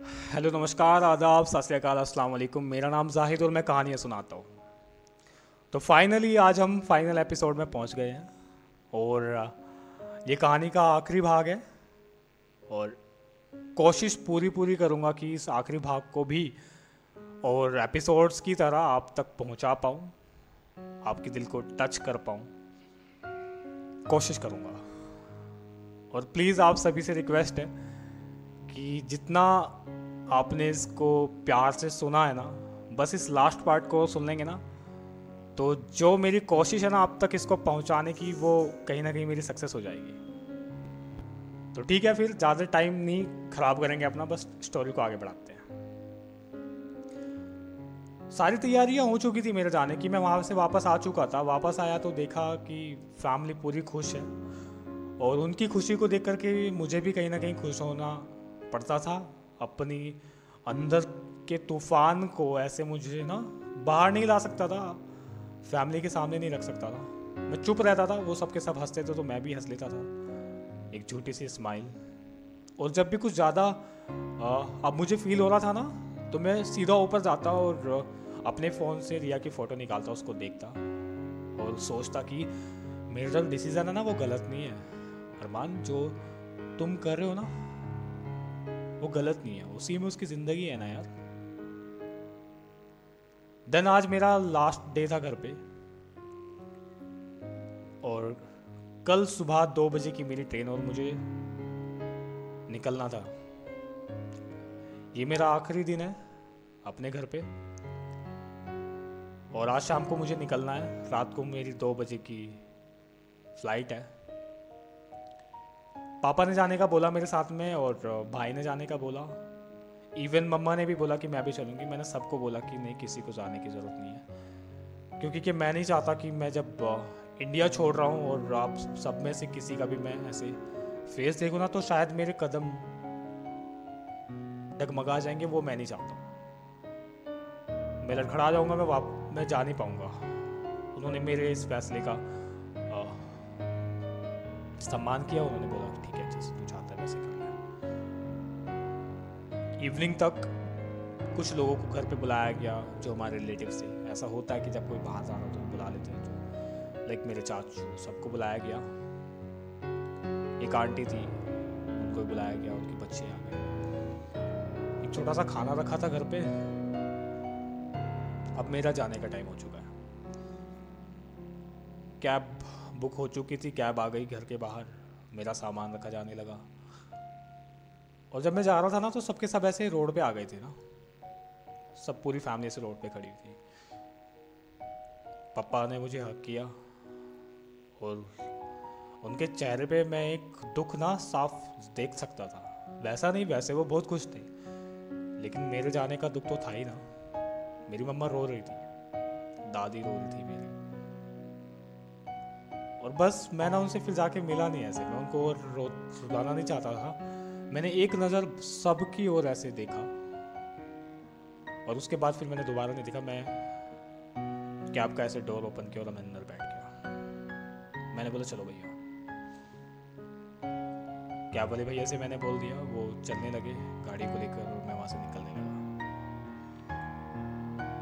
Hello, नमस्कार, आदाब सत अस्सलाम वालेकुम मेरा नाम जाहिद और मैं कहानियाँ सुनाता हूँ। तो फाइनली आज हम फाइनल एपिसोड में पहुँच गए हैं और ये कहानी का आखिरी भाग है और कोशिश पूरी पूरी करूँगा कि इस आखिरी भाग को भी और एपिसोड्स की तरह आप तक पहुँचा पाऊँ, आपके दिल को टच कर पाऊँ। कोशिश करूँगा। और प्लीज़ आप सभी से रिक्वेस्ट है कि जितना आपने इसको प्यार से सुना है ना, बस इस लास्ट पार्ट को सुन लेंगे ना तो जो मेरी कोशिश है ना आप तक इसको पहुँचाने की, वो कहीं ना कहीं मेरी सक्सेस हो जाएगी। तो ठीक है फिर, ज़्यादा टाइम नहीं ख़राब करेंगे अपना, बस स्टोरी को आगे बढ़ाते हैं। सारी तैयारियाँ हो चुकी थी मेरे जाने की, मैं वहाँ से वापस आ चुका था, वापस आया तो देखा कि फैमिली पूरी खुश है, और उनकी खुशी को देख करके मुझे भी कहीं ना कहीं खुश होना पड़ता था अपनी अंदर के तूफ़ान को ऐसे मुझे ना बाहर नहीं ला सकता था। फैमिली के सामने नहीं रख सकता था। मैं चुप रहता था, वो सबके सब हँसते थे तो मैं भी हंस लेता था। एक झूठी सी स्माइल और जब भी कुछ ज़्यादा अब मुझे फील हो रहा था ना तो मैं सीधा ऊपर जाता और अपने फ़ोन से रिया की फ़ोटो निकालता, उसको देखता। और सोचता कि मेरा जो डिसीज़न है ना, वो गलत नहीं है। अरमान, जो तुम कर रहे हो ना वो गलत नहीं है। उसी में उसकी ज़िंदगी है ना यार। देन आज मेरा लास्ट डे था घर पे। और कल सुबह दो बजे की मेरी ट्रेन और मुझे निकलना था। ये मेरा आखिरी दिन है अपने घर पे। और आज शाम को मुझे निकलना है। रात को मेरी दो बजे की फ़्लाइट है। पापा ने जाने का बोला मेरे साथ में और भाई ने जाने का बोला। इवन मम्मा ने भी बोला कि मैं भी चलूँगी। मैंने सबको बोला कि नहीं, किसी को जाने की ज़रूरत नहीं है। क्योंकि कि मैं नहीं चाहता कि मैं जब इंडिया छोड़ रहा हूँ और आप सब में से किसी का भी मैं ऐसे फेस देखूँ ना तो शायद मेरे कदम डगमगा जाएँगे, वो मैं नहीं चाहता। मैं लड़खड़ा जाऊँगा, मैं वाप, मैं जा नहीं पाऊँगा। उन्होंने मेरे इस फैसले का सम्मान किया, उन्होंने बोला, ठीक है, जैसे तू चाहता है वैसे कर ले इवनिंग तक कुछ लोगों को घर पे बुलाया गया, जो हमारे रिलेटिव थे। ऐसा होता है कि जब कोई बाहर जा रहा हो तो बुला लेते हैं जो लाइक मेरे चाचू, सबको बुलाया गया। एक आंटी थी, उनको बुलाया गया, उनके बच्चे आ गए। एक छोटा सा खाना रखा था घर पे। अब मेरा जाने का टाइम हो चुका है। कैब बुक हो चुकी थी, कैब आ गई घर के बाहर। मेरा सामान रखा जाने लगा। और जब मैं जा रहा था ना तो सबके सब ऐसे रोड पे आ गए थे ना। सब पूरी फैमिली से रोड पे खड़ी थी। पापा ने मुझे हक किया। और उनके चेहरे पे मैं एक दुख ना साफ़ देख सकता था। वैसा नहीं, वैसे वो बहुत खुश थे। लेकिन मेरे जाने का दुख तो था ही ना। मेरी मम्मा रो रही थी। दादी रो रही थी मेरी। बस मैं ना उनसे फिर जाके मिला नहीं ऐसे। मैं उनको और रो रुलाना नहीं चाहता था। मैंने एक नज़र सबकी ओर ऐसे देखा। और उसके बाद फिर मैंने दोबारा नहीं देखा। मैं कैब का ऐसे डोर ओपन किया और मैं अंदर बैठ गया। मैंने बोला, चलो भैया। कैब वाले भैया से मैंने बोल दिया। वो चलने लगे गाड़ी को लेकर और मैं वहाँ से निकलने लगा।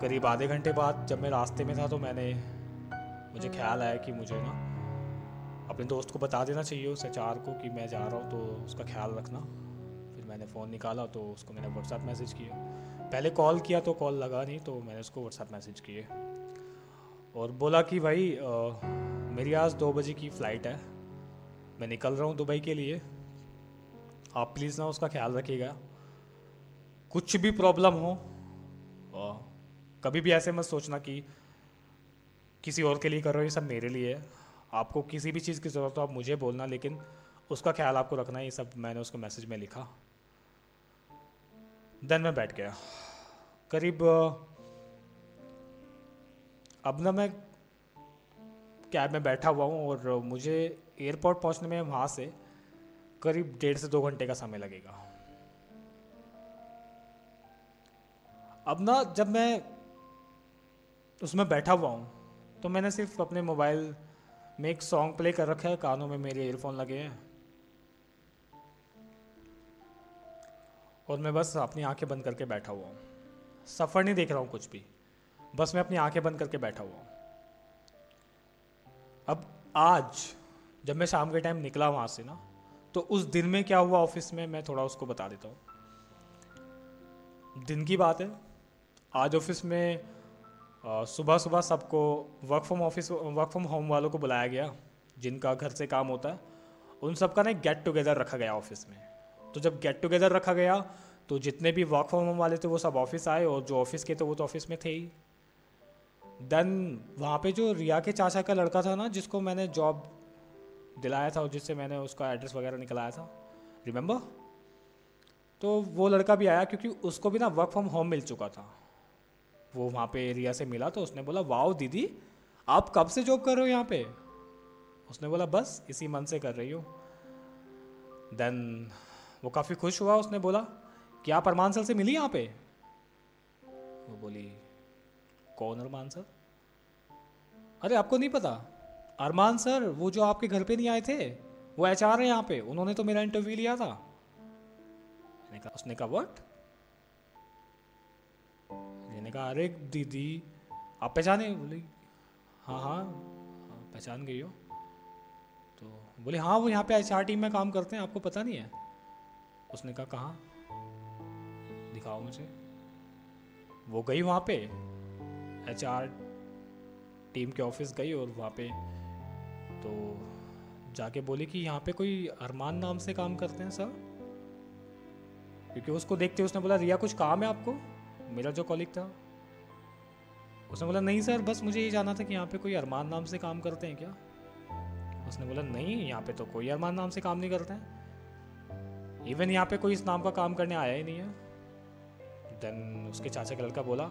करीब आधे घंटे बाद जब मैं रास्ते में था तो मैंने, मुझे ख्याल आया कि मुझे ना अपने दोस्त को बता देना चाहिए उस एच को कि मैं जा रहा हूँ तो उसका ख्याल रखना। फिर मैंने फ़ोन निकाला तो उसको मैंने व्हाट्सएप मैसेज किया। पहले कॉल किया तो कॉल लगा नहीं तो मैंने उसको व्हाट्सएप मैसेज किए। और बोला कि भाई आ, मेरी आज दो बजे की फ़्लाइट है। मैं निकल रहा हूँ दुबई के लिए। आप प्लीज़ ना उसका ख्याल रखिएगा। कुछ भी प्रॉब्लम हो आ, कभी भी ऐसे मत सोचना कि किसी और के लिए कर रहे हो ये सब मेरे लिए है। आपको किसी भी चीज़ की ज़रूरत हो, आप मुझे बोलना, लेकिन उसका ख्याल आपको रखना ये सब मैंने उसको मैसेज में लिखा। देन मैं बैठ गया। करीब अब ना मैं कैब में बैठा हुआ हूँ और मुझे एयरपोर्ट पहुँचने में वहाँ से करीब डेढ़ से दो घंटे का समय लगेगा। अब ना जब मैं उसमें बैठा हुआ हूँ तो मैंने सिर्फ़ अपने मोबाइल में एक सॉन्ग प्ले कर रखा है, कानों में मेरे ईयरफोन लगे हैं। और मैं बस अपनी आँखें बंद करके बैठा हुआ हूँ। सफ़र नहीं देख रहा हूँ कुछ भी। बस मैं अपनी आँखें बंद करके बैठा हुआ हूँ। अब आज, जब मैं शाम के टाइम निकला वहाँ से ना तो उस दिन में क्या हुआ ऑफ़िस में, मैं थोड़ा उसको बता देता हूँ। दिन की बात है। आज ऑफ़िस में सुबह सुबह सबको work from office work from home वालों को बुलाया गया, जिनका घर से काम होता है। उन सब का ना गेट टुगेदर रखा गया ऑफ़िस में। तो जब गेट टुगेदर रखा गया तो जितने भी वर्क फ्रॉम होम वाले थे, वो सब ऑफ़िस आए और जो ऑफ़िस के थे, वो तो ऑफ़िस में थे ही। देन वहाँ पे जो रिया के चाचा का लड़का था ना, जिसको मैंने जॉब दिलाया था और जिससे मैंने उसका एड्रेस वगैरह निकलाया था रिमेंबर तो वो लड़का भी आया, क्योंकि उसको भी ना वर्क फ्रॉम होम मिल चुका था। वो वहाँ पे एरिया से मिला तो उसने बोला, वाओ दीदी, आप कब से जॉब कर रहे हो यहाँ पे? उसने बोला, बस, इसी मन से कर रही हो. देन वो काफ़ी खुश हुआ, उसने बोला कि आप अरमान सर से मिली यहाँ पे? वो बोली, कौन अरमान सर? अरे, आपको नहीं पता, अरमान सर, वो जो आपके घर पे नहीं आए थे, वो एच आर है यहाँ पे, उन्होंने तो मेरा इंटरव्यू लिया था. उसने कहा वट कहा अरे दीदी आप पहचाने बोली हाँ हाँ, हाँ पहचान गई हो। तो बोले हाँ वो यहाँ पे एच टीम में काम करते हैं आपको पता नहीं है? उसने कहा कहाँ? दिखाओ मुझे। वो गई वहाँ पे। एच टीम के ऑफ़िस गई और वहाँ पे। तो जाके बोली कि यहाँ पे कोई अरमान नाम से काम करते हैं सर। क्योंकि उसको देखते उसने बोला रिया कुछ काम है आपको? मेरा जो कॉलिक था। उसने बोला, नहीं सर, बस मुझे ये जाना था कि यहाँ पे कोई अरमान नाम से काम करते हैं क्या? उसने बोला, नहीं, यहाँ पे तो कोई अरमान नाम से काम नहीं करते हैं। इवन यहाँ पे कोई इस नाम का काम करने आया ही नहीं है। देन उसके चाचा का लड़का बोला,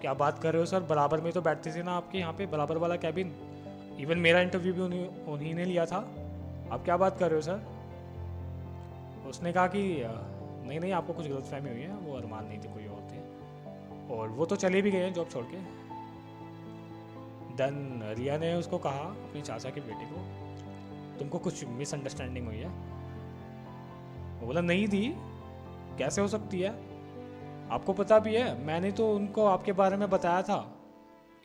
क्या बात कर रहे हो सर? बराबर में तो बैठते थे ना आपके यहाँ पे, बराबर वाला कैबिन इवन मेरा इंटरव्यू भी उन्हीं उन्हीं ने लिया था। आप क्या बात कर रहे हो, सर? उसने कहा कि, नहीं नहीं, आपको कुछ गलत फहमी हुई है। वो अरमान नहीं थे, कोई और थे। और वो तो चले भी गए हैं जॉब छोड़ के। देन रिया ने उसको कहा, अपने चाचा के बेटे को, तुमको कुछ मिसअंडरस्टैंडिंग हुई है? वो बोला, नहीं दी। कैसे हो सकती है? आपको पता भी है, मैंने तो उनको आपके बारे में बताया था।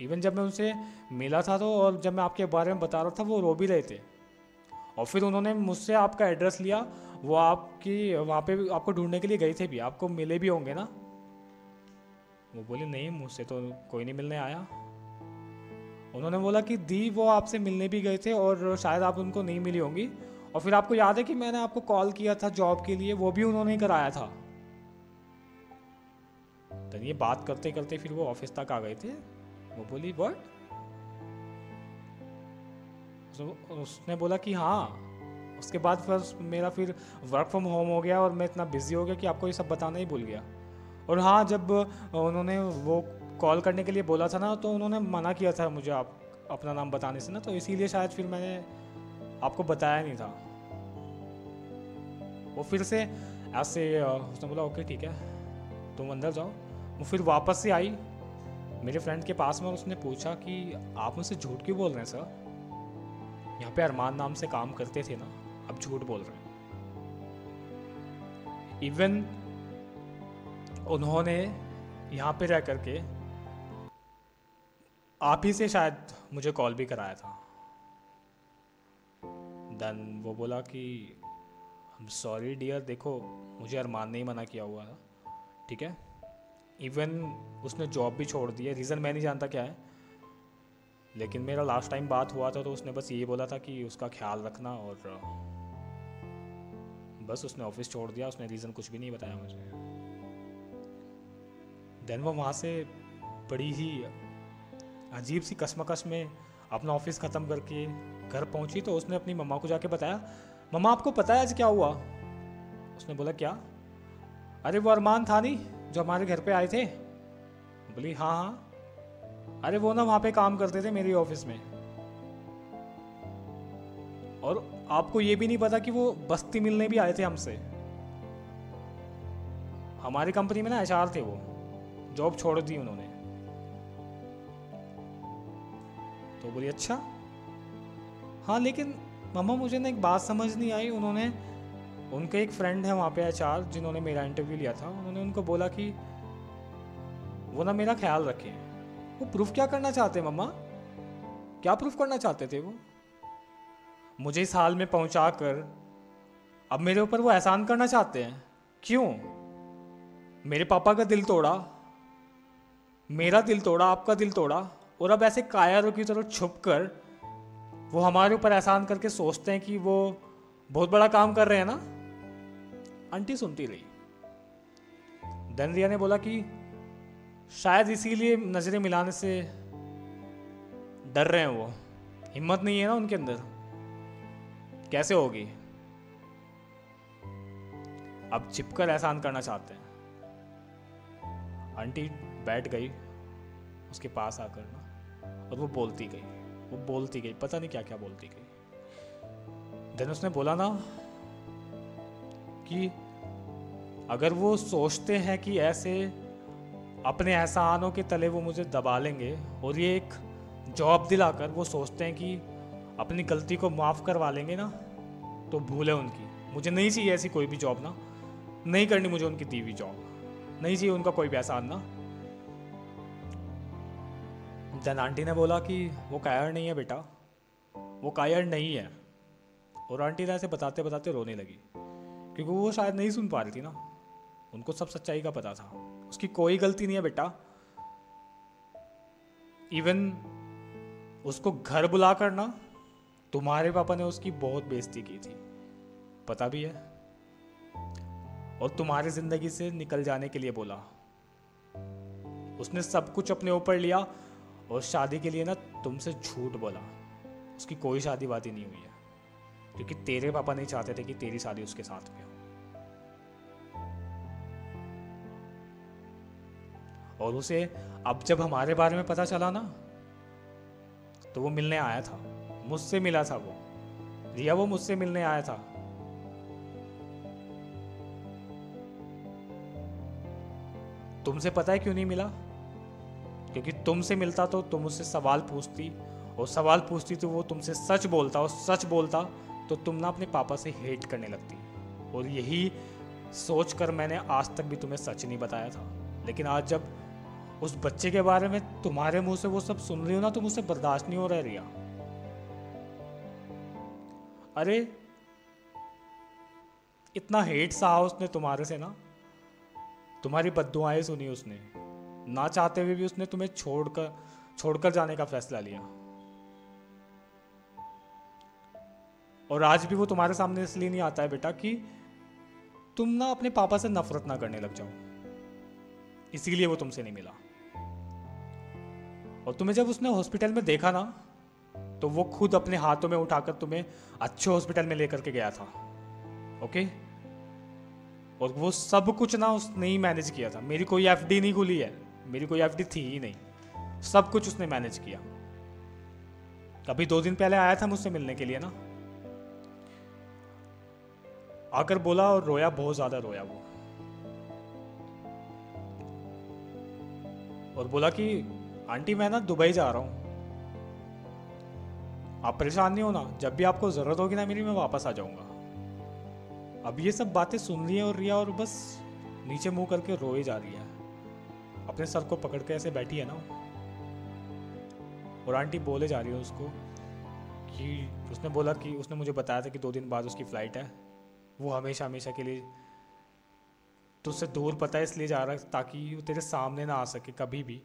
इवन जब मैं उनसे मिला था तो और जब मैं आपके बारे में बता रहा था, वो रो भी रहे थे। और फिर उन्होंने मुझसे आपका एड्रेस लिया। वो आपकी, वहाँ पे आपको ढूँढने के लिए गए थे भी। आपको मिले भी होंगे ना? वो बोले, नहीं, मुझसे तो कोई नहीं मिलने आया। उन्होंने बोला कि दी वो आपसे मिलने भी गए थे और शायद आप उनको नहीं मिली होंगी। और फिर आपको याद है कि मैंने आपको कॉल किया था जॉब के लिए, वो भी उन्होंने ही कराया था। तो ये बात करते करते फिर वो ऑफ़िस तक आ गए थे। वो बोली बट उसने बोला कि हाँ। उसके बाद फिर मेरा फिर वर्क फ्रॉम होम हो गया और मैं इतना बिज़ी हो गया कि आपको ये सब बताना ही भूल गया। और हाँ जब उन्होंने वो कॉल करने के लिए बोला था ना तो उन्होंने मना किया था मुझे आप, अपना नाम बताने से ना तो इसीलिए शायद फिर मैंने आपको बताया नहीं था। वो फिर से ऐसे उसने बोला, ओके, ठीक है, तुम अंदर जाओ। वो फिर वापस से आई मेरे फ्रेंड के पास में उसने पूछा कि, आप मुझसे झूठ क्यों बोल रहे हैं, सर? यहाँ पे अरमान नाम से काम करते थे ना, अब झूठ बोल रहे हैं। इवन उन्होंने यहाँ पे रह करके आप ही से शायद मुझे कॉल भी कराया था। देन वो बोला कि सॉरी डियर देखो, मुझे अरमान ने ही मना किया हुआ था ठीक है? इवन उसने जॉब भी छोड़ दी है रीज़न मैं नहीं जानता क्या है। लेकिन मेरा लास्ट टाइम बात हुआ था तो उसने बस ये बोला था कि उसका ख्याल रखना और, बस उसने ऑफ़िस छोड़ दिया, उसने रीज़न कुछ भी नहीं बताया मुझे। देन वो वहाँ से बड़ी ही अजीब सी कसमकश में अपना ऑफ़िस ख़त्म करके घर पहुँची तो उसने अपनी मम्मा को जाके बताया, मम्मा, आपको पता है आज क्या हुआ? उसने बोला, क्या? अरे, वो अरमान था नहीं, जो हमारे घर पे आए थे। बोली हाँ हाँ। अरे, वो ना वहाँ पे काम करते थे मेरी ऑफ़िस में। और आपको ये भी नहीं पता कि वो बस्ती मिलने भी आए थे हमसे? हमारी कंपनी में ना एच थे वो, जॉब छोड़ दी उन्होंने। तो बोली अच्छा. हाँ लेकिन मम्मा, मुझे ना एक बात समझ नहीं आई। उन्होंने, उनके एक फ्रेंड है वहाँ पे एच जिन्होंने मेरा इंटरव्यू लिया था। उन्होंने उनको बोला कि, वो ना मेरा ख्याल रखें। वो प्रूफ क्या करना चाहते हैं, मम्मा? क्या प्रूफ करना चाहते थे वो? मुझे इस हाल में पहुँचा कर, अब मेरे ऊपर वो एहसान करना चाहते हैं। क्यों? मेरे पापा का दिल तोड़ा। मेरा दिल तोड़ा, आपका दिल तोड़ा। और अब ऐसे कायरों की तरह छुप कर वो हमारे ऊपर एहसान करके सोचते हैं कि वो बहुत बड़ा काम कर रहे हैं ना? आंटी सुनती रही। देन रिया ने बोला कि शायद इसीलिए नज़रें मिलाने से डर रहे हैं वो। हिम्मत नहीं है ना उनके अंदर। कैसे होगी? अब छिपकर एहसान करना चाहते हैं। आंटी बैठ गई, उसके पास आकर ना। और वो बोलती गई। वो बोलती गई, पता नहीं क्या क्या बोलती गई। देन उसने बोला ना कि अगर वो सोचते हैं कि ऐसे अपने एहसानों के तले वो मुझे दबा लेंगे और ये एक जॉब दिलाकर वो सोचते हैं कि अपनी गलती को माफ़ करवा लेंगे ना तो भूल उनकी। मुझे नहीं चाहिए ऐसी कोई भी जॉब ना। नहीं करनी मुझे उनकी दी हुई जॉब नहीं चाहिए उनका कोई भी एहसान ना। देन आंटी ने बोला कि वो कायर नहीं है बेटा, वो कायर नहीं है। और आंटी ऐसे बताते बताते रोने लगी, क्योंकि वो शायद नहीं सुन पा रही थी ना। उनको सब सच्चाई का पता था। उसकी कोई गलती नहीं है बेटा। इवन उसको घर बुला कर ना, तुम्हारे पापा ने उसकी बहुत बेइज्जती की थी। पता भी है। और तुम्हारी ज़िंदगी से निकल जाने के लिए बोला। उसने सब कुछ अपने ऊपर लिया। और शादी के लिए ना तुमसे झूठ बोला। उसकी कोई शादी वादी नहीं हुई है। क्योंकि तेरे पापा नहीं चाहते थे कि तेरी शादी उसके साथ में हो। और उसे अब जब हमारे बारे में पता चला ना तो वो मिलने आया था। मुझसे मिला था वो। रिया वो मुझसे मिलने आया था। तुमसे पता है क्यों नहीं मिला? क्योंकि तुमसे मिलता तो तुम उससे सवाल पूछती, और सवाल पूछती तो वो तुमसे सच बोलता, और सच बोलता तो तुम ना अपने पापा से हेट करने लगती। और यही सोच कर मैंने आज तक भी तुम्हें सच नहीं बताया था। लेकिन आज जब उस बच्चे के बारे में तुम्हारे मुँह से वो सब सुन रही हो ना तो मुझसे बर्दाश्त नहीं हो रहा रिया। अरे, इतना हेट सहा उसने तुम्हारे से ना। तुम्हारी बदुआएँ सुनी उसने। ना चाहते हुए भी उसने तुम्हें छोड़कर छोड़कर जाने का फैसला लिया। और आज भी वो तुम्हारे सामने इसलिए नहीं आता है बेटा कि तुम ना अपने पापा से नफरत ना करने लग जाओ। इसीलिए वो तुमसे नहीं मिला। और तुम्हें जब उसने हॉस्पिटल में देखा ना तो वो खुद अपने हाथों में उठाकर तुम्हें अच्छे हॉस्पिटल में लेकर के गया था। ओके? और वो सब कुछ ना उसने ही मैनेज किया था। मेरी कोई एफडी नहीं खुली है। मेरी कोई एफ़ थी ही नहीं। सब कुछ उसने मैनेज किया। अभी दो दिन पहले आया था मुझसे मिलने के लिए ना। आकर बोला और रोया, बहुत ज़्यादा रोया वो। और बोला कि, आंटी, मैं ना दुबई जा रहा हूँ। आप परेशान नहीं होना, जब भी आपको ज़रूरत होगी ना मेरी, मैं वापस आ जाऊँगा। अब ये सब बातें सुन रही है और रिया और बस नीचे मुँह करके रोए जा रही है। अपने सर को पकड़ के ऐसे बैठी है ना और आंटी बोले जा रही है उसको कि उसने बोला कि उसने मुझे बताया था कि दो दिन बाद उसकी फ़्लाइट है। वो हमेशा हमेशा के लिए तुझसे दूर पता है, इसलिए जा रहा है ताकि वो तेरे सामने ना आ सके कभी भी।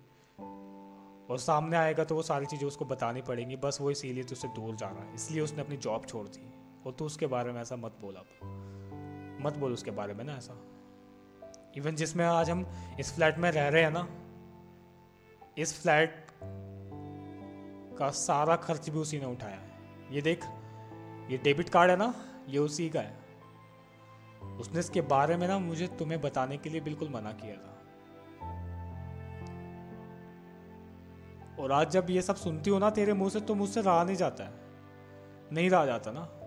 और सामने आएगा तो वो सारी चीज़ें उसको बतानी पड़ेंगी, बस वो इसीलिए तुझसे दूर जा रहा है। इसलिए उसने अपनी जॉब छोड़ दी। और तू उसके बारे में ऐसा मत बोला मत बोल उसके बारे में ना ऐसा। इवन जिसमें आज हम इस फ्लैट में रह रहे हैं ना, इस फ्लैट का सारा खर्च भी उसी ने उठाया है। ये देख, ये डेबिट कार्ड है ना, ये उसी का है। उसने इसके बारे में ना मुझे तुम्हें बताने के लिए बिल्कुल मना किया था। और आज जब ये सब सुनती हो ना तेरे मुँह से तो मुझसे रहा नहीं जाता है। नहीं रहा जाता ना।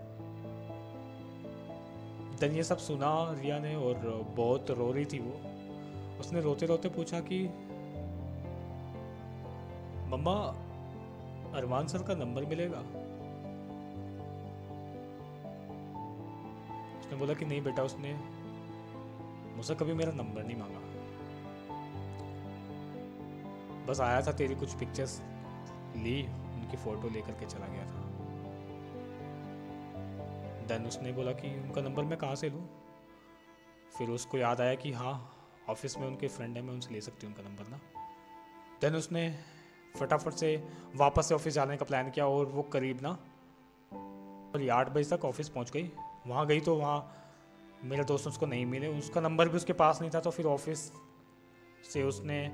देन ये सब सुना रिया ने और बहुत रो रही थी वो। उसने रोते रोते पूछा कि, मम्मा, अरमान सर का नंबर मिलेगा? उसने बोला कि, नहीं बेटा, उसने मुझसे कभी मेरा नंबर नहीं मांगा। बस आया था तेरी कुछ पिक्चर्स ली, उनकी फ़ोटो लेकर के चला गया था। देन उसने बोला कि उनका नंबर मैं कहाँ से लूँ? फिर उसको याद आया कि हाँ ऑफ़िस में उनके फ्रेंड है, मैं उनसे ले सकती हूँ उनका नंबर ना। देन उसने फटाफट से वापस से ऑफ़िस जाने का प्लान किया और वो करीब ना और आठ बजे तक ऑफ़िस पहुँच गई। वहाँ गई तो वहाँ मेरे दोस्त उसको नहीं मिले। उसका नंबर भी उसके पास नहीं था तो फिर ऑफ़िस से उसने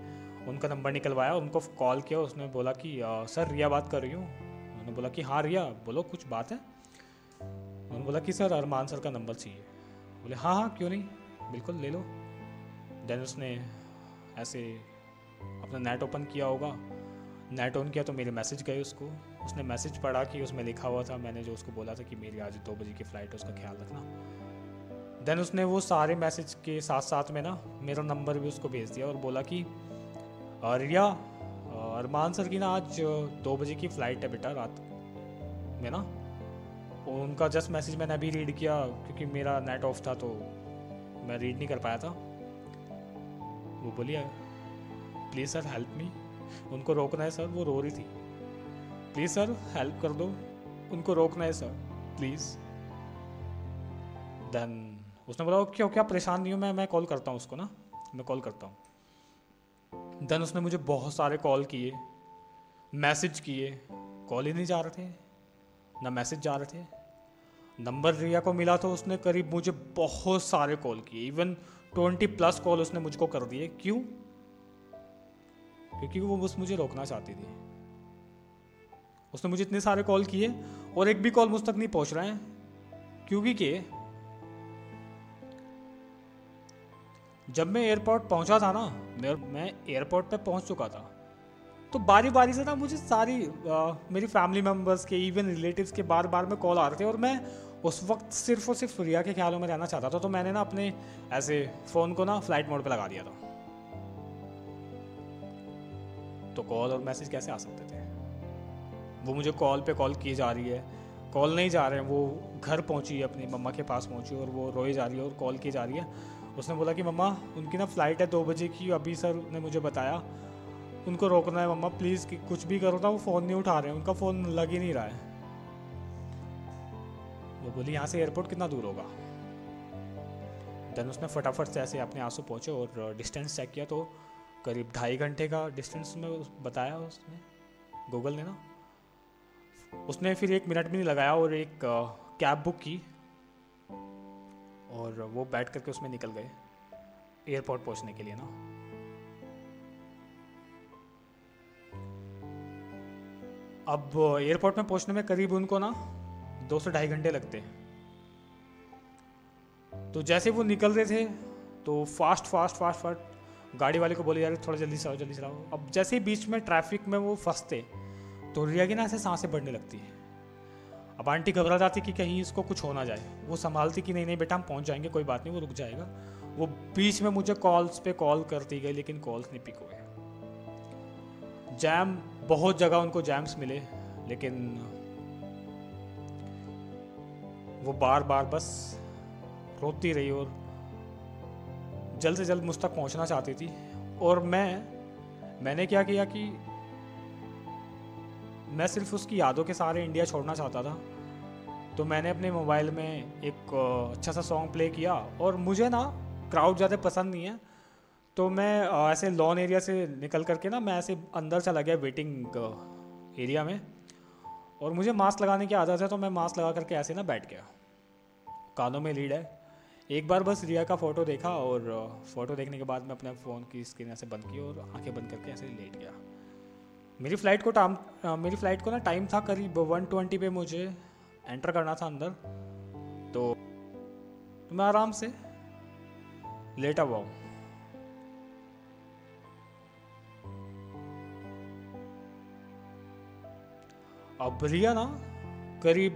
उनका नंबर निकलवाया, उनको कॉल किया। उसने बोला कि सर, रिया बात कर रही हूँ। उन्होंने बोला कि हाँ रिया, बोलो, कुछ बात है? उन्होंने बोला कि सर, अरमान सर का नंबर चाहिए। बोले हाँ हाँ क्यों नहीं? बिल्कुल, ले लो। देन उसने ऐसे अपना नेट ओपन किया होगा। नेट ऑन किया तो मेरे मैसेज गए उसको। उसने मैसेज पढ़ा कि उसमें लिखा हुआ था, मैंने जो उसको बोला था कि मेरी आज दो बजे की फ़्लाइट है, उसका ख्याल रखना। देन उसने वो सारे मैसेज के साथ साथ में ना मेरा नंबर भी उसको भेज दिया और बोला कि रिया अरमान सर की ना आज दो बजे की फ़्लाइट है बेटा, रात में ना। उनका जस्ट मैसेज मैंने अभी रीड किया, क्योंकि मेरा नेट ऑफ़ था तो मैं रीड नहीं कर पाया था। वो बोलिए प्लीज़ सर हेल्प मी उनको रोकना है सर वो रो रही थी। प्लीज़ सर हेल्प कर दो। उनको रोकना है सर प्लीज़ देन उसने बोला, क्यों, क्या परेशान नहीं हूँ मैं? मैं कॉल करता हूँ उसको ना। मैं कॉल करता हूँ. देन उसने मुझे बहुत सारे कॉल किए। मैसेज किए। कॉल ही नहीं जा रहे थे। ना मैसेज जा रहे थे। नंबर रिया को मिला तो उसने करीब मुझे बहुत सारे कॉल किए। इवन ट्वेंटी प्लस कॉल उसने मुझको कर दिए। क्यों? क्योंकि वो बस मुझे रोकना चाहती थी। उसने मुझे इतने सारे कॉल किए और एक भी कॉल मुझ तक नहीं पहुँच रहे हैं। क्योंकि के? जब मैं एयरपोर्ट पहुँचा था ना मैं एयरपोर्ट पे पहुँच चुका था तो बारी बारी से ना मुझे सारी आ, मेरी फैमिली मेंबर्स के इवन रिलेटिव्स के बार बार में कॉल आ रहे थे और मैं उस वक्त सिर्फ़ और सिर्फ़ रिया के ख्यालों में रहना चाहता था तो मैंने ना अपने ऐसे फ़ोन को ना फ़्लाइट मोड पे लगा दिया था। तो कॉल और मैसेज कैसे आ सकते थे? वो मुझे कॉल पे कॉल की जा रही है। कॉल नहीं जा रहे हैं, वो घर पहुँची है, अपनी मम्मा के पास पहुँची और वो रोई जा रही है और कॉल की जा रही है। उसने बोला कि, मम्मा, उनकी ना फ़्लाइट है दो बजे की, अभी सर ने मुझे बताया, उनको रोकना है, मम्मा, प्लीज़ कुछ भी करो ना, वो फ़ोन नहीं उठा रहे हैं, उनका फ़ोन लग ही नहीं रहा है। वो बोली, यहाँ से एयरपोर्ट कितना दूर होगा? देन उसने फटाफट से ऐसे अपने आँसू पहुँचे और डिस्टेंस चेक किया तो करीब ढाई घंटे का डिस्टेंस में बताया उसने। गूगल ने ना। उसने फिर एक मिनट भी नहीं लगाया और एक कैब बुक की और वो बैठ करके उसमें निकल गए एयरपोर्ट पहुँचने के लिए ना। अब एयरपोर्ट में पहुँचने में करीब उनको ना दो से ढाई घंटे लगते तो जैसे वो निकल रहे थे तो फास्ट फास्ट फास्ट फास्ट गाड़ी वाले को बोले, यार, थोड़ा जल्दी चलाओ जल्दी आओ। अब जैसे ही बीच में ट्रैफ़िक में वो फंसते तो रिया की ना ऐसे साँसें बढ़ने लगती है। अब आंटी घबरा जाती कि कहीं इसको कुछ हो ना जाए। वो संभालती कि, नहीं नहीं, बेटा, हम पहुँच जाएँगे, कोई बात नहीं, वो रुक जाएगा। वो बीच में मुझे कॉल्स पे कॉल करती गई, लेकिन कॉल्स नहीं पिक हुए जैम बहुत जगह उनको जैम्स मिले, लेकिन वो बार बार बस रोती रही और जल्द से जल्द मुझ तक पहुँचना चाहती थी। और मैं, मैंने क्या किया कि मैं सिर्फ़ उसकी यादों के सारे इंडिया छोड़ना चाहता था। तो मैंने अपने मोबाइल में एक अच्छा सा सॉन्ग प्ले किया और मुझे ना क्राउड ज़्यादा पसंद नहीं है। तो मैं ऐसे लॉन एरिया से निकल करके ना मैं ऐसे अंदर चला गया वेटिंग एरिया में। और मुझे मास्क लगाने की आदत है तो मैं मास्क लगा करके ऐसे ना बैठ गया। कानों में लीड है। एक बार बस रिया का फ़ोटो देखा और फ़ोटो देखने के बाद मैं अपने फ़ोन की स्क्रीन ऐसे बंद की और आँखें बंद करके ऐसे लेट गया। मेरी फ़्लाइट को टाइम मेरी फ़्लाइट को ना टाइम था करीब वन ट्वेंटी पे मुझे एंटर करना था अंदर। तो, तो मैं आराम से लेटा हुआ हूँ। अब ना, करीब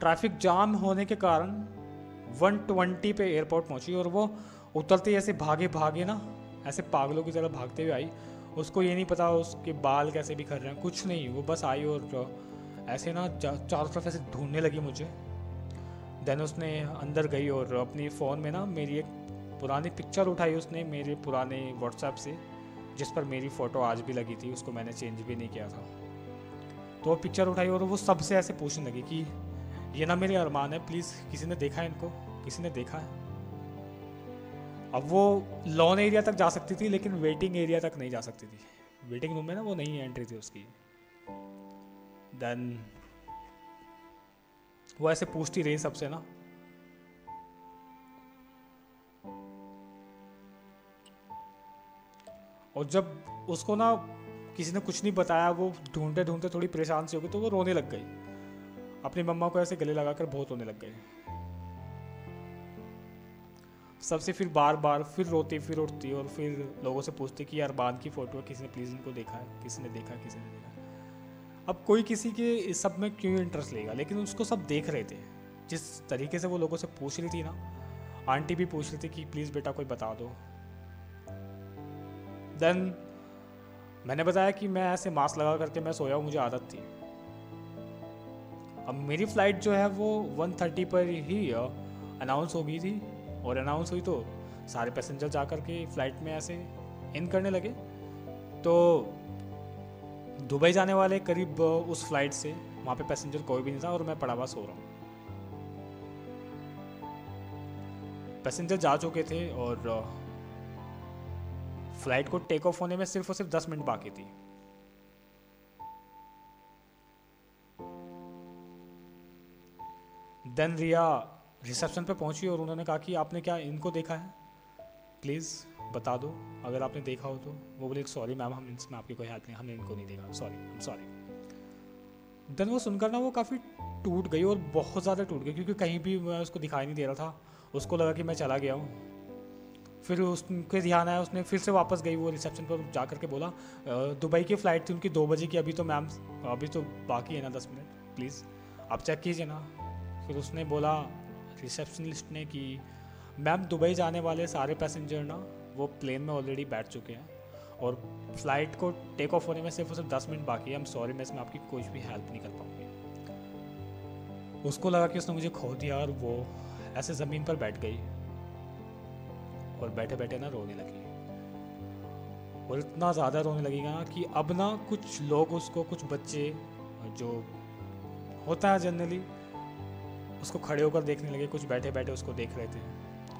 ट्रैफ़िक जाम होने के कारण 120 पे एयरपोर्ट पहुँची और वो उतरते ऐसे भागे भागे ना, ऐसे पागलों की तरह भागते हुए आई। उसको ये नहीं पता उसके बाल कैसे भी कर रहे हैं, कुछ नहीं, वो बस आई और, ऐसे ना चारों तरफ़ ऐसे ढूँढने लगी मुझे। देन उसने अंदर गई और अपनी फ़ोन में ना, मेरी एक पुरानी पिक्चर उठाई उसने मेरे पुराने व्हाट्सएप से, जिस पर मेरी फ़ोटो आज भी लगी थी, उसको मैंने चेंज भी नहीं किया था। तो वो पिक्चर उठाई और वो सबसे ऐसे पूछने लगी कि ये ना मेरे अरमान है प्लीज़ किसी ने देखा है इनको? किसी ने देखा है? अब वो लॉन एरिया तक जा सकती थी, लेकिन वेटिंग एरिया तक नहीं जा सकती थी। वेटिंग रूम में ना वो नहीं एंट्री थी उसकी। देन वो ऐसे पूछती रही सबसे ना। और जब उसको ना किसी ने कुछ नहीं बताया, वो ढूंढते ढूंढते थोड़ी परेशान सी हो गई तो वो रोने लग गई। अपनी मम्मा को ऐसे गले लगाकर बहुत रोने लग गई सबसे फिर बार बार फिर रोती, फिर उठती और फिर लोगों से पूछती कि, यार, बाद की फ़ोटो है किसी ने प्लीज़ इनको देखा है किसी ने देखा किसी ने देखा? अब कोई किसी के इस सब में क्यों इंटरेस्ट लेगा? लेकिन उसको सब देख रहे थे। जिस तरीके से वो लोगों से पूछ रही थी ना, आंटी भी पूछ रही थी कि प्लीज़ बेटा, कोई बता दो। देन मैंने बताया कि मैं ऐसे मास्क लगा करके मैं सोया हूँ, मुझे आदत थी। अब मेरी फ़्लाइट जो है वो 130 पर ही अनाउंस हो गई थी और अनाउंस हुई तो सारे पैसेंजर जा कर के फ़्लाइट में ऐसे इन करने लगे। तो दुबई जाने वाले करीब उस फ़्लाइट से वहाँ पे पैसेंजर कोई भी नहीं था और मैं पड़ा हुआ सो रहा हूँ। पैसेंजर जा चुके थे और फ़्लाइट को टेक ऑफ़ होने में सिर्फ़ और सिर्फ़ दस मिनट बाकी थी। देन रिया रिसेप्शन पे पहुँची और उन्होंने कहा कि आपने क्या इनको देखा है? प्लीज़ बता दो। अगर आपने देखा हो तो। वो बोले सॉरी मैम हम इसमें आपकी कोई हेल्प नहीं, हमने इनको नहीं देखा। सॉरी सॉरी देन वो सुनकर ना वो काफ़ी टूट गई और बहुत ज़्यादा टूट गई, क्योंकि कहीं भी मैं उसको दिखाई नहीं दे रहा था। उसको लगा कि मैं चला गया हूँ। फिर उसके ध्यान आया, उसने फिर से वापस गई वो रिसेप्शन पर जा करके बोला दुबई की फ़्लाइट थी उनकी दो बजे की, अभी तो मैम, अभी तो बाकी है ना दस मिनट, प्लीज़, आप चेक कीजिए ना। फिर उसने बोला, रिसेप्शनिस्ट ने कि, मैम, दुबई जाने वाले सारे पैसेंजर ना, वो प्लेन में ऑलरेडी बैठ चुके हैं, और फ़्लाइट को टेक ऑफ़ होने में सिर्फ़ सिर्फ़ दस मिनट बाकी है एम सॉरी मैं इसमें आपकी कुछ भी हेल्प नहीं कर पाऊँगी। उसको लगा कि उसने मुझे खो दिया और वो ऐसे ज़मीन पर बैठ गई। और बैठे बैठे ना रोने लगी। और इतना ज़्यादा रोने लगी ना कि अब ना कुछ लोग उसको, कुछ बच्चे जो होता है जनरली उसको खड़े होकर देखने लगे, कुछ बैठे बैठे उसको देख रहे थे।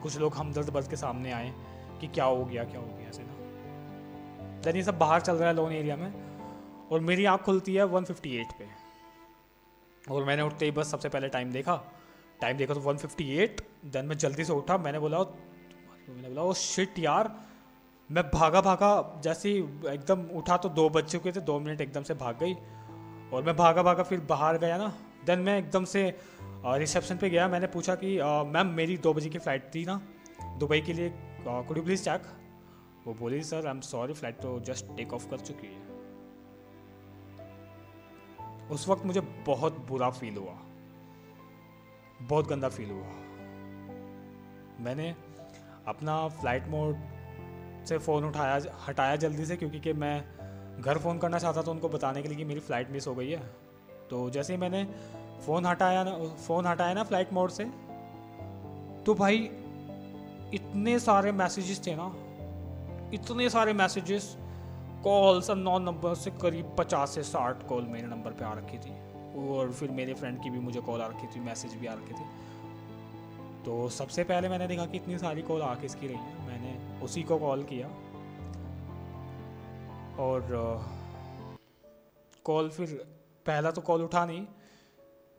कुछ लोग हमदर्द बस के सामने आए कि क्या हो गया, क्या हो गया, ऐसे ना। देन ये सब बाहर चल रहा है लोन एरिया में, और मेरी आँख खुलती है 158 पे। और मैंने उठते ही बस सबसे पहले टाइम देखा। टाइम देखा तो 158 देन मैं जल्दी से उठा, मैंने बोला मैंने बोला वो शिट यार, मैं भागा भागा जैसे ही एकदम उठा तो दो बज चुके थे, दो मिनट एकदम से भाग गई और मैं भागा भागा फिर बाहर गया ना देन मैं एकदम से रिसेप्शन पे गया, मैंने पूछा कि मैम, मेरी दो बजे की फ़्लाइट थी ना, दुबई के लिए कुड यू प्लीज़ चेक वो बोली sir I am sorry flight तो जस्ट टेक ऑफ़ कर चुकी है. उस वक्त मुझे बहुत बुरा फील हुआ, बहुत गंदा फील हुआ। मैंने अपना फ़्लाइट मोड से फ़ोन उठाया, हटाया जल्दी से क्योंकि कि मैं घर फ़ोन करना चाहता था उनको बताने के लिए कि मेरी फ़्लाइट मिस हो गई है। तो जैसे ही मैंने फ़ोन हटाया ना फ़ोन हटाया ना फ़्लाइट मोड से तो भाई इतने सारे मैसेजेस थे ना, इतने सारे मैसेजेस कॉल्स नॉन नंबर से करीब पचास से साठ कॉल मेरे नंबर पे आ रखी थी। और फिर मेरे फ्रेंड की भी मुझे कॉल आ रखी थी मैसेज भी आ रखे थे। तो सबसे पहले मैंने देखा कि इतनी सारी कॉल आ किसकी रही है। मैंने उसी को कॉल किया। और कॉल फिर, पहला तो कॉल उठा नहीं।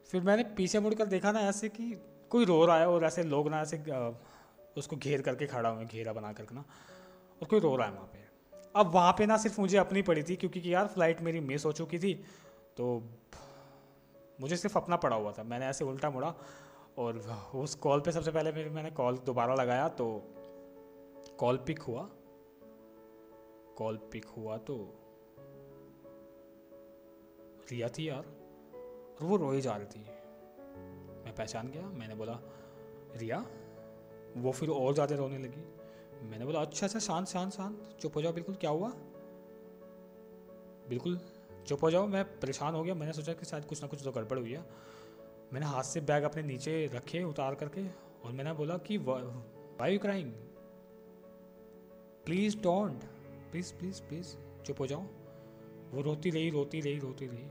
फिर मैंने पीछे मुड़कर देखा ना ऐसे कि कोई रो रहा है और ऐसे लोग ना ऐसे उसको घेर करके खड़ा हुए घेरा बना करके ना। और कोई रो रहा है वहाँ पे। अब वहाँ पे ना सिर्फ़ मुझे अपनी पड़ी थी क्योंकि यार फ़्लाइट मेरी मिस हो चुकी थी। तो मुझे सिर्फ़ अपना पड़ा हुआ था। मैंने ऐसे उल्टा मुड़ा। और उस कॉल पे सबसे पहले फिर मैंने कॉल दोबारा लगाया तो कॉल पिक हुआ। कॉल पिक हुआ तो रिया थी यार, और वो रोई जा रही थी। मैं पहचान गया, मैंने बोला, रिया, वो फिर और ज़्यादा रोने लगी। मैंने बोला अच्छा अच्छा शांत शांत शांत, चुप हो जाओ, बिल्कुल, क्या हुआ? बिल्कुल, चुप हो जाओ, मैं परेशान हो गया, मैंने सोचा कि शायद कुछ ना कुछ तो गड़बड़ हुई है। मैंने हाथ से बैग अपने नीचे रखे उतार करके और मैंने बोला कि why you crying please don't please please please चुप हो जाओ. वो रोती रही रोती रही रोती रही।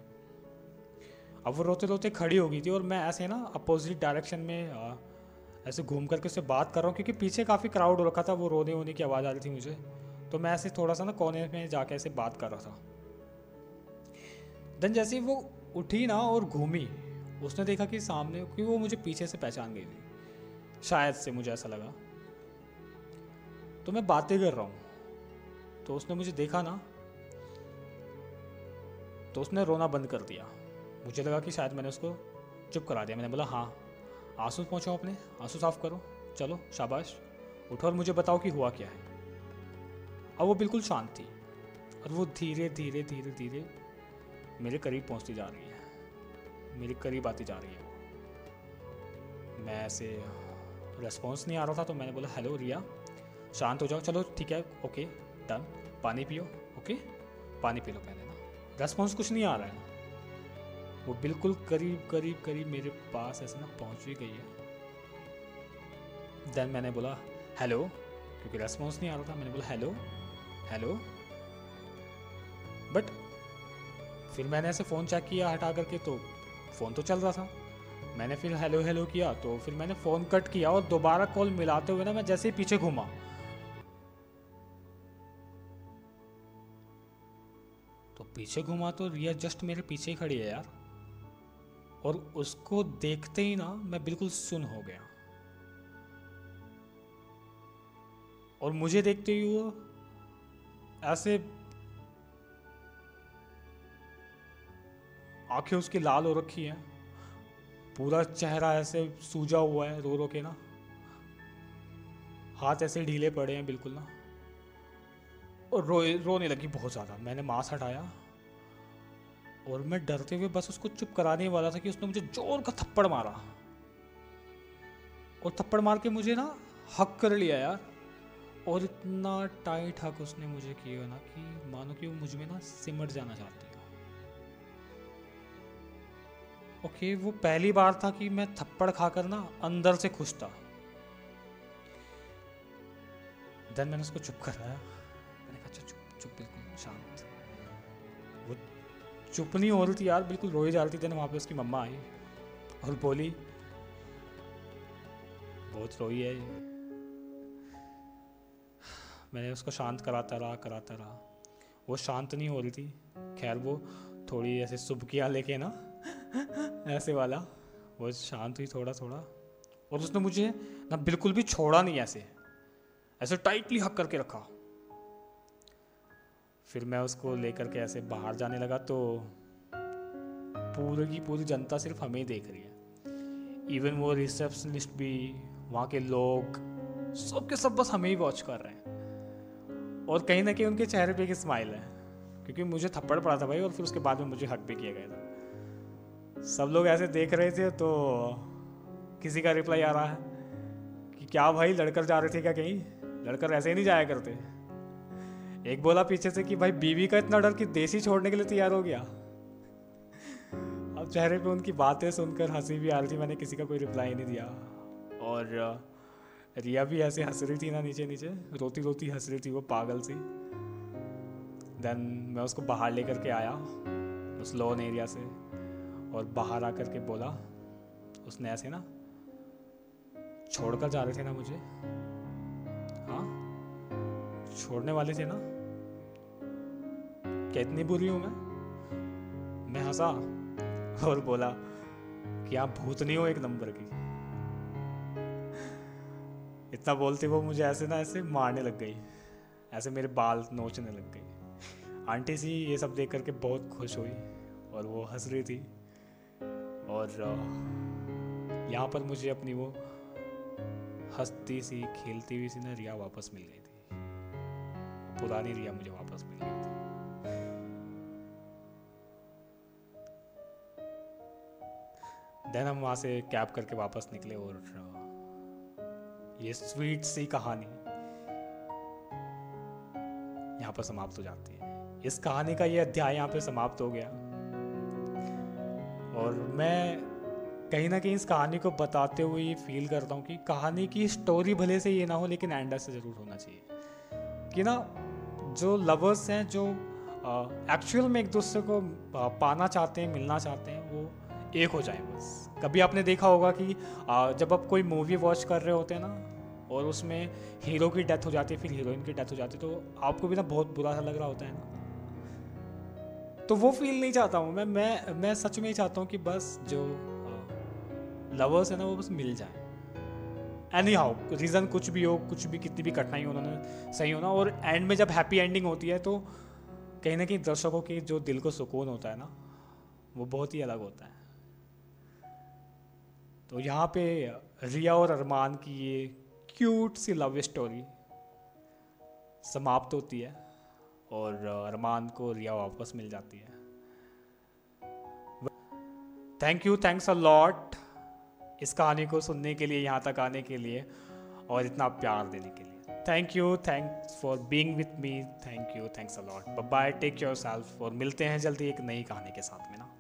अब वो रोते रोते खड़ी हो गई थी और मैं ऐसे ना अपोजिट डायरेक्शन में आ, ऐसे घूम करके उससे बात कर रहा हूँ क्योंकि पीछे काफ़ी क्राउड हो रखा था वो रोने वोने की आवाज़ आ रही थी मुझे। तो मैं ऐसे थोड़ा सा ना कोने में जाके ऐसे बात कर रहा था। देन जैसे वो उठी ना और घूमी उसने देखा कि सामने, क्योंकि वो मुझे पीछे से पहचान गई थी। शायद से मुझे ऐसा लगा। तो मैं बातें कर रहा हूँ। तो उसने मुझे देखा ना तो उसने रोना बंद कर दिया। मुझे लगा कि शायद मैंने उसको चुप करा दिया। मैंने बोला हाँ आँसू पहुँचो अपने, आँसू साफ़ करो। चलो, शाबाश। उठो और मुझे बताओ कि हुआ क्या है। अब वो बिल्कुल शांत थी। और वो धीरे धीरे धीरे धीरे मेरे करीब पहुँचती जा रही है। मेरे करीब आती जा रही है। मैं ऐसे रेस्पॉन्स नहीं आ रहा था तो मैंने बोला हेलो रिया। शांत हो जाओ। चलो, ठीक है ओके डन पानी पियो ओके पानी पी लो पहले ना। रेस्पॉन्स कुछ नहीं आ रहा है। वो बिल्कुल करीब करीब करीब मेरे पास ऐसे ना पहुँच ही गई है। देन मैंने बोला हेलो क्योंकि रेस्पॉन्स नहीं आ रहा था, मैंने बोला हेलो हेलो बट फिर मैंने ऐसे फ़ोन चेक किया हटा करके तो फ़ोन तो चल रहा था। मैंने फिर हेलो हेलो किया तो फिर मैंने फ़ोन कट किया और दोबारा कॉल मिलाते हुए ना मैं जैसे ही पीछे घूमा। तो पीछे घूमा तो रिया जस्ट मेरे पीछे ही खड़ी है यार। और उसको देखते ही ना मैं बिल्कुल सुन हो गया। और मुझे देखते ही वो ऐसे आँखें उसकी लाल हो रखी हैं। पूरा चेहरा ऐसे सूजा हुआ है रो रो के ना। हाथ ऐसे ढीले पड़े हैं बिल्कुल ना। और रो रोने लगी बहुत ज़्यादा। मैंने मास्क हटाया। और मैं डरते हुए बस उसको चुप कराने वाला था कि उसने मुझे ज़ोर का थप्पड़ मारा। और थप्पड़ मार के मुझे ना हक कर लिया यार। और इतना टाइट हक उसने मुझे किया ना कि मानो कि वो मुझमें ना सिमट जाना चाहती है। ओके, वो पहली बार था कि मैं थप्पड़ खाकर ना अंदर से खुश था। देन मैंने उसको चुप कराया मैंने कहा चुप चुप, बिल्कुल शांत। वो चुप नहीं हो रही थी यार, बिल्कुल रोई जा रही थी। देन वहाँ पे उसकी मम्मा आई और बोली, बहुत रोई है ये। मैंने उसको शांत कराता रहा कराता रहा। वो शांत नहीं हो रही थी। खैर, वो थोड़ी ऐसे सुबकियाँ लेके ना ऐसे वाला, वो शांत हुई थोड़ा थोड़ा, और उसने मुझे ना बिल्कुल भी छोड़ा नहीं ऐसे। ऐसे टाइटली हक करके रखा। फिर मैं उसको लेकर के ऐसे बाहर जाने लगा तो पूरी की पूरी जनता सिर्फ़ हमें ही देख रही है। इवन वो रिसेप्शनिस्ट भी, वहाँ के लोग सब के सब बस हमें ही वॉच कर रहे हैं। और कहीं ना कहीं उनके चेहरे पे एक स्माइल है, क्योंकि मुझे थप्पड़ पड़ा था भाई, और फिर उसके बाद में मुझे हक भी किया गया था। सब लोग ऐसे देख रहे थे तो किसी का रिप्लाई आ रहा है कि क्या भाई, लड़कर जा रहे थे क्या कहीं? लड़कर ऐसे ही नहीं जाया करते। एक बोला पीछे से कि भाई, बीवी का इतना डर कि देसी छोड़ने के लिए तैयार हो गया। अब चेहरे पे उनकी बातें सुनकर हँसी भी आ रही थी, मैंने किसी का कोई रिप्लाई नहीं दिया। और रिया भी ऐसे हंस रही थी ना नीचे नीचे, रोती रोती हंस रही थी वो पागल सी। देन मैं उसको बाहर लेकर के आया, उस लोन एरिया से। और बाहर आकर के बोला, उसने ऐसे ना छोड़कर जा रहे थे ना मुझे। हाँ छोड़ने वाले थे ना? कितनी बुरी हूँ मैं? मैं हंसा और बोला कि आप भूतनी हो एक नंबर की। इतना बोलते वो मुझे ऐसे ना ऐसे मारने लग गई। ऐसे मेरे बाल नोचने लग गई। आंटी सी ये सब देख करके बहुत खुश हुई और वो हंस रही थी। और यहाँ पर मुझे अपनी वो हंसती सी, खेलती हुई सी ना रिया वापस मिल गई थी। पुरानी रिया मुझे वापस मिल गई थी। देन हम वहाँ से कैब करके वापस निकले और ये स्वीट सी कहानी यहाँ पर समाप्त हो जाती है। इस कहानी का ये अध्याय यहाँ पे समाप्त हो गया। और मैं कहीं ना कहीं इस कहानी को बताते हुए ये फील करता हूँ कि कहानी की स्टोरी भले से ये ना हो, लेकिन एंड से ज़रूर होना चाहिए। कि ना, जो लवर्स हैं, जो एक्चुअल में एक दूसरे को पाना चाहते हैं, मिलना चाहते हैं, वो एक हो जाए बस। कभी आपने देखा होगा कि जब आप कोई मूवी वॉच कर रहे होते हैं ना, और उसमें हीरो की डेथ हो जाती है, फिर हीरोइन की डेथ हो जाती है तो आपको भी ना बहुत बुरा सा लग रहा होता है ना। तो वो फील नहीं चाहता हूँ। मैं मैं मैं सच में ही चाहता हूँ कि बस जो लवर्स है ना, वो बस मिल जाए। एनी हाउ रीज़न कुछ भी हो, कुछ भी, कितनी भी कठिनाई हो, उन्होंने सही होना, और एंड में जब हैप्पी एंडिंग होती है तो कहीं ना कहीं दर्शकों के जो दिल को सुकून होता है ना, वो बहुत ही अलग होता है। तो यहाँ पे रिया और अरमान की ये क्यूट सी लव स्टोरी समाप्त होती है। और अरमान को रिया वापस मिल जाती है। Thank you thanks a lot इस कहानी को सुनने के लिए, यहाँ तक आने के लिए और इतना प्यार देने के लिए। Thank you thanks for being with me thank you thanks a lot bye take yourself और मिलते हैं जल्दी एक नई कहानी के साथ में ना।